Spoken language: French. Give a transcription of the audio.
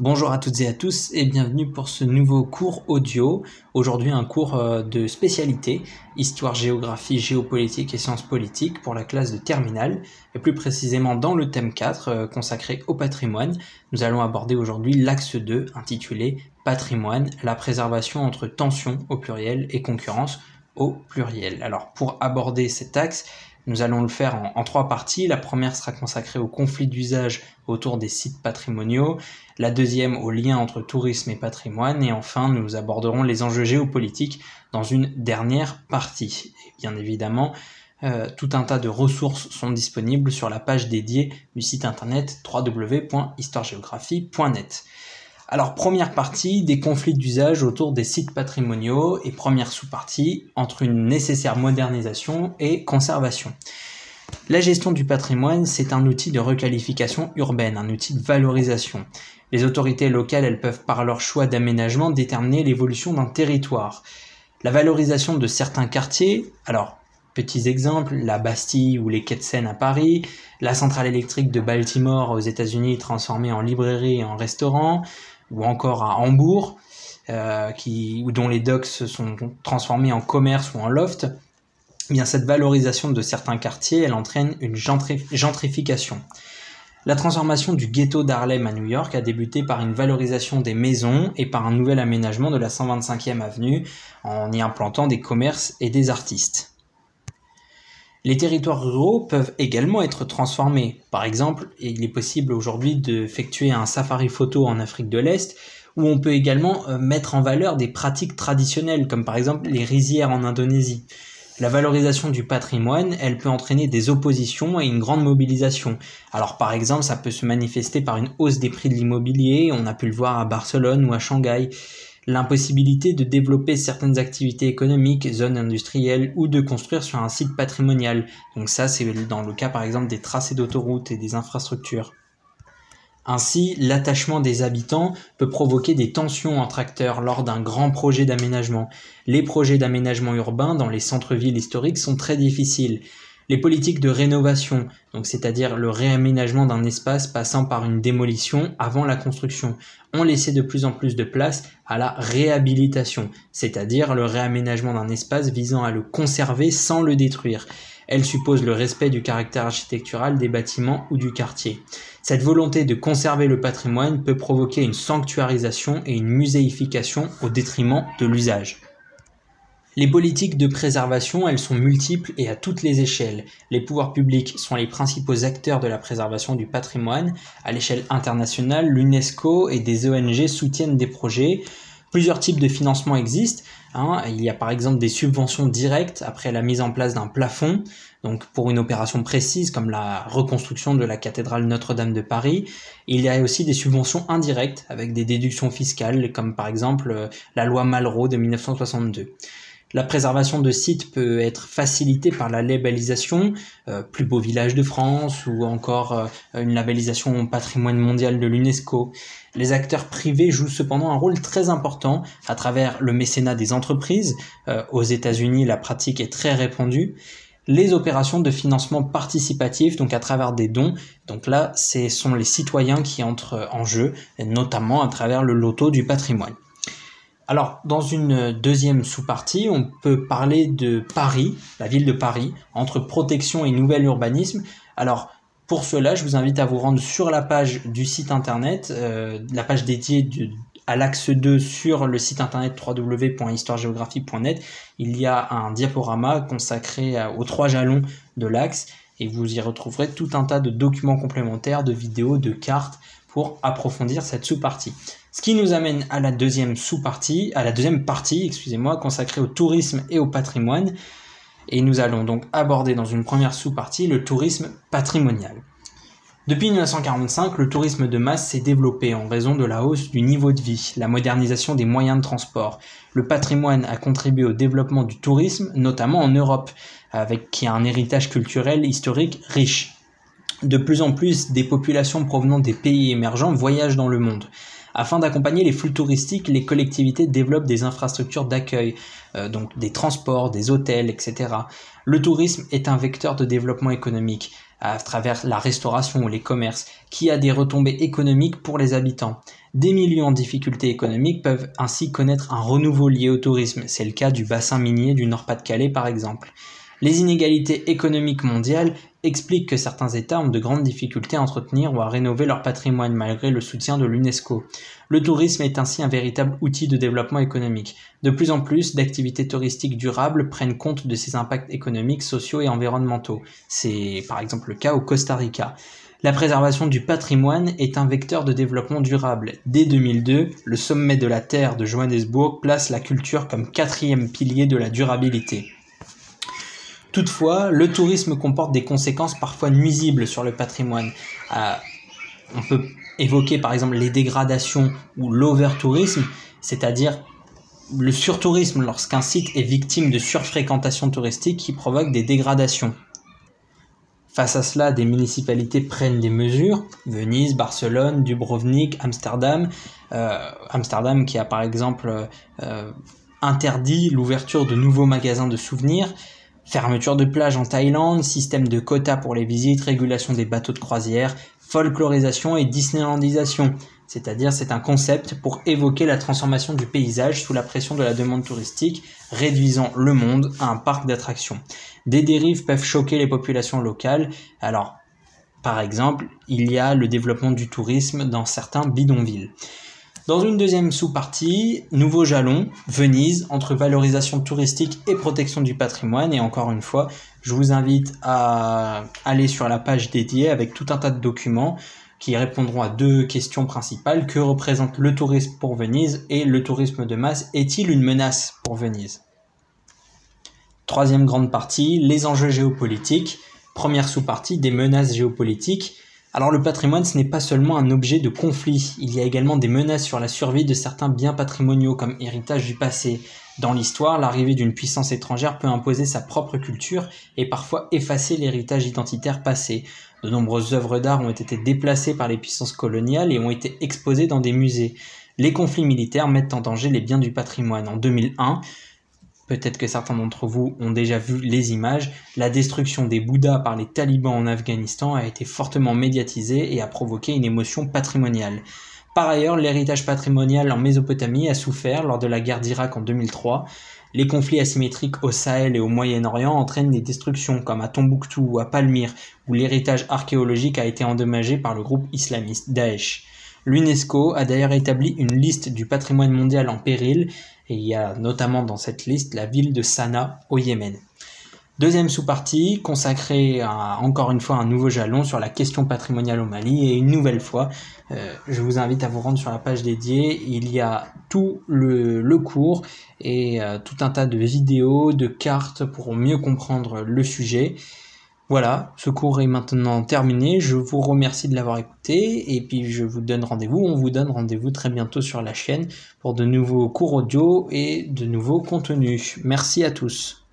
Bonjour à toutes et à tous et bienvenue pour ce nouveau cours audio. Aujourd'hui un cours euh, de spécialité, histoire, géographie, géopolitique et sciences politiques pour la classe de terminale et plus précisément dans le thème 4 euh, consacré au patrimoine. Nous allons aborder aujourd'hui l'axe 2 intitulé Patrimoine, la préservation entre tension au pluriel et concurrence au pluriel. Alors pour aborder cet axe, nous allons le faire en, trois parties. La première sera consacrée au conflit d'usage autour des sites patrimoniaux, la deuxième au lien entre tourisme et patrimoine, et enfin nous aborderons les enjeux géopolitiques dans une dernière partie. Et bien évidemment, euh, tout un tas de ressources sont disponibles sur la page dédiée du site internet www.histoiregéographie.net. Alors première partie, des conflits d'usage autour des sites patrimoniaux et première sous-partie, entre une nécessaire modernisation et conservation. La gestion du patrimoine, c'est un outil de requalification urbaine, un outil de valorisation. Les autorités locales, elles peuvent par leur choix d'aménagement déterminer l'évolution d'un territoire. La valorisation de certains quartiers, alors petits exemples, la Bastille ou les quais de Seine à Paris, la centrale électrique de Baltimore aux États-Unis transformée en librairie et en restaurant, ou encore à Hambourg, euh, qui, dont les docks se sont transformés en commerce ou en loft, eh bien cette valorisation de certains quartiers, elle entraîne une gentrification. La transformation du ghetto d'Harlem à New York a débuté par une valorisation des maisons et par un nouvel aménagement de la 125e avenue en y implantant des commerces et des artistes. Les territoires ruraux peuvent également être transformés. Par exemple, il est possible aujourd'hui d'effectuer un safari photo en Afrique de l'Est où on peut également euh, mettre en valeur des pratiques traditionnelles comme par exemple les rizières en Indonésie. La valorisation du patrimoine, elle peut entraîner des oppositions et une grande mobilisation. Alors par exemple, ça peut se manifester par une hausse des prix de l'immobilier, on a pu le voir à Barcelone ou à Shanghai l'impossibilité de développer certaines activités économiques, zones industrielles ou de construire sur un site patrimonial. Donc ça, c'est dans le cas par exemple des tracés d'autoroutes et des infrastructures. Ainsi, l'attachement des habitants peut provoquer des tensions entre acteurs lors d'un grand projet d'aménagement. Les projets d'aménagement urbain dans les centres-villes historiques sont très difficiles. Les politiques de rénovation, donc c'est-à-dire le réaménagement d'un espace passant par une démolition avant la construction, ont laissé de plus en plus de place à la réhabilitation, c'est-à-dire le réaménagement d'un espace visant à le conserver sans le détruire. Elle suppose le respect du caractère architectural des bâtiments ou du quartier. Cette volonté de conserver le patrimoine peut provoquer une sanctuarisation et une muséification au détriment de l'usage. Les politiques de préservation, elles sont multiples et à toutes les échelles. Les pouvoirs publics sont les principaux acteurs de la préservation du patrimoine. À l'échelle internationale, l'UNESCO et des ONG soutiennent des projets. Plusieurs types de financement existent. Hein. Il y a par exemple des subventions directes après la mise en place d'un plafond, donc pour une opération précise comme la reconstruction de la cathédrale Notre-Dame de Paris. Il y a aussi des subventions indirectes avec des déductions fiscales comme par exemple euh, la loi Malraux de 1962. La préservation de sites peut être facilitée par la labellisation, euh, plus beau village de France ou encore euh, une labellisation patrimoine mondial de l'UNESCO. Les acteurs privés jouent cependant un rôle très important à travers le mécénat des entreprises. Euh, aux États-Unis, la pratique est très répandue les opérations de financement participatif, donc à travers des dons. Donc là, ce sont les citoyens qui entrent en jeu, notamment à travers le loto du patrimoine. Alors, dans une deuxième sous-partie, on peut parler de Paris, la ville de Paris, entre protection et nouvel urbanisme. Alors, pour cela, je vous invite à vous rendre sur la page du site internet, euh, la page dédiée à l'axe 2 sur le site internet www.histoiregéographie.net. Il y a un diaporama consacré aux trois jalons de l'axe et vous y retrouverez tout un tas de documents complémentaires, de vidéos, de cartes pour approfondir cette sous-partie. Ce qui nous amène à la deuxième sous-partie, à la deuxième partie, excusez-moi, consacrée au tourisme et au patrimoine. Et nous allons donc aborder dans une première sous-partie le tourisme patrimonial. Depuis 1945, le tourisme de masse s'est développé en raison de la hausse du niveau de vie, la modernisation des moyens de transport. Le patrimoine a contribué au développement du tourisme, notamment en Europe, avec qui a un héritage culturel historique riche. De plus en plus, des populations provenant des pays émergents voyagent dans le monde. Afin d'accompagner les flux touristiques, les collectivités développent des infrastructures d'accueil, euh, donc des transports, des hôtels, etc. Le tourisme est un vecteur de développement économique. à travers la restauration ou les commerces, qui a des retombées économiques pour les habitants. Des milieux en difficulté économique peuvent ainsi connaître un renouveau lié au tourisme. C'est le cas du bassin minier du Nord-Pas-de-Calais par exemple. Les inégalités économiques mondiales expliquent que certains États ont de grandes difficultés à entretenir ou à rénover leur patrimoine malgré le soutien de l'UNESCO. Le tourisme est ainsi un véritable outil de développement économique. De plus en plus d'activités touristiques durables prennent compte de ces impacts économiques, sociaux et environnementaux. C'est par exemple le cas au Costa Rica. La préservation du patrimoine est un vecteur de développement durable. Dès 2002, le sommet de la Terre de Johannesburg place la culture comme quatrième pilier de la durabilité. Toutefois, le tourisme comporte des conséquences parfois nuisibles sur le patrimoine. Euh, on peut évoquer par exemple les dégradations ou l'overtourisme, c'est-à-dire le surtourisme lorsqu'un site est victime de surfréquentation touristique qui provoque des dégradations. Face à cela, des municipalités prennent des mesures. Venise, Barcelone, Dubrovnik, Amsterdam. Euh, Amsterdam qui a par exemple euh, interdit l'ouverture de nouveaux magasins de souvenirs. Fermeture de plage en Thaïlande, système de quotas pour les visites, régulation des bateaux de croisière, folklorisation et disneylandisation. C'est-à-dire c'est un concept pour évoquer la transformation du paysage sous la pression de la demande touristique, réduisant le monde à un parc d'attractions. Des dérives peuvent choquer les populations locales. Alors, par exemple, il y a le développement du tourisme dans certains bidonvilles. Dans une deuxième sous-partie, nouveau jalon, Venise, entre valorisation touristique et protection du patrimoine. Et encore une fois, je vous invite à aller sur la page dédiée avec tout un tas de documents qui répondront à deux questions principales. Que représente le tourisme pour Venise et le tourisme de masse est-il une menace pour Venise? Troisième grande partie, les enjeux géopolitiques. Première sous-partie, des menaces géopolitiques. Alors le patrimoine, ce n'est pas seulement un objet de conflit, il y a également des menaces sur la survie de certains biens patrimoniaux comme héritage du passé. Dans l'histoire, l'arrivée d'une puissance étrangère peut imposer sa propre culture et parfois effacer l'héritage identitaire passé. De nombreuses œuvres d'art ont été déplacées par les puissances coloniales et ont été exposées dans des musées. Les conflits militaires mettent en danger les biens du patrimoine. En 2001, peut-être que certains d'entre vous ont déjà vu les images, la destruction des Bouddhas par les talibans en Afghanistan a été fortement médiatisée et a provoqué une émotion patrimoniale. Par ailleurs, l'héritage patrimonial en Mésopotamie a souffert lors de la guerre d'Irak en 2003. Les conflits asymétriques au Sahel et au Moyen-Orient entraînent des destructions comme à Tombouctou ou à Palmyre où l'héritage archéologique a été endommagé par le groupe islamiste Daesh. L'UNESCO a d'ailleurs établi une liste du patrimoine mondial en péril et il y a notamment dans cette liste la ville de Sanaa au Yémen. Deuxième sous-partie consacrée à encore une fois un nouveau jalon sur la question patrimoniale au Mali et une nouvelle fois, euh, je vous invite à vous rendre sur la page dédiée. Il y a tout le, cours et euh, tout un tas de vidéos, de cartes pour mieux comprendre le sujet. Voilà, ce cours est maintenant terminé. Je vous remercie de l'avoir écouté et puis je vous donne rendez-vous. On vous donne rendez-vous très bientôt sur la chaîne pour de nouveaux cours audio et de nouveaux contenus. Merci à tous.